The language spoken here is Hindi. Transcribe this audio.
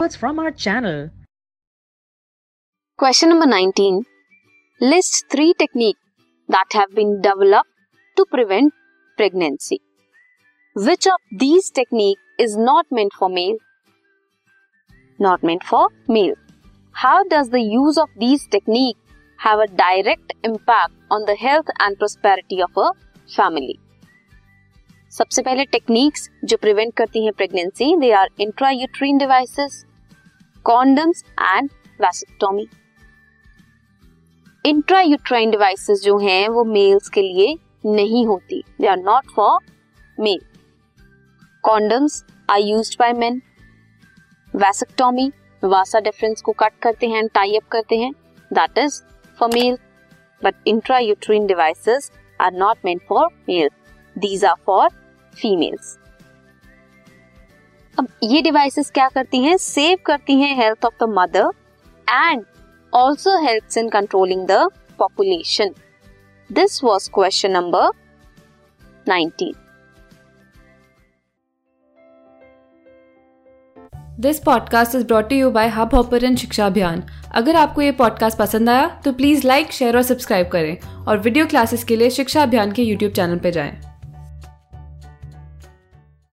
videos from our channel. Question number 19. List three techniques that have been developed to prevent pregnancy. Which of these techniques is not meant for male? Not meant for male. How does the use of these techniques have a direct impact on the health and prosperity of a family? सबसे पहले टेक्निक्स जो प्रिवेंट करती हैं pregnancy they are intrauterine devices condoms and vasectomy intrauterine devices जो हैं, वो मेल्स के लिए नहीं होती। They are not for male condoms are used by men vasectomy vas deferens को कट करते हैं टाई अप करते हैं that is for male but intrauterine devices are not meant for male these are for females अब ये डिवाइसेस क्या करती हैं? सेव करती हैं health of the mother and also help in controlling the population this was question number nineteen this podcast is brought you by Hubhopper Shiksha Abhiyan अगर आपको ये पॉडकास्ट पसंद आया तो प्लीज़ लाइक शेयर और सब्सक्राइब करें और वीडियो क्लासेस के लिए शिक्षा अभियान के यूट्यूब चैनल पर जाएँ।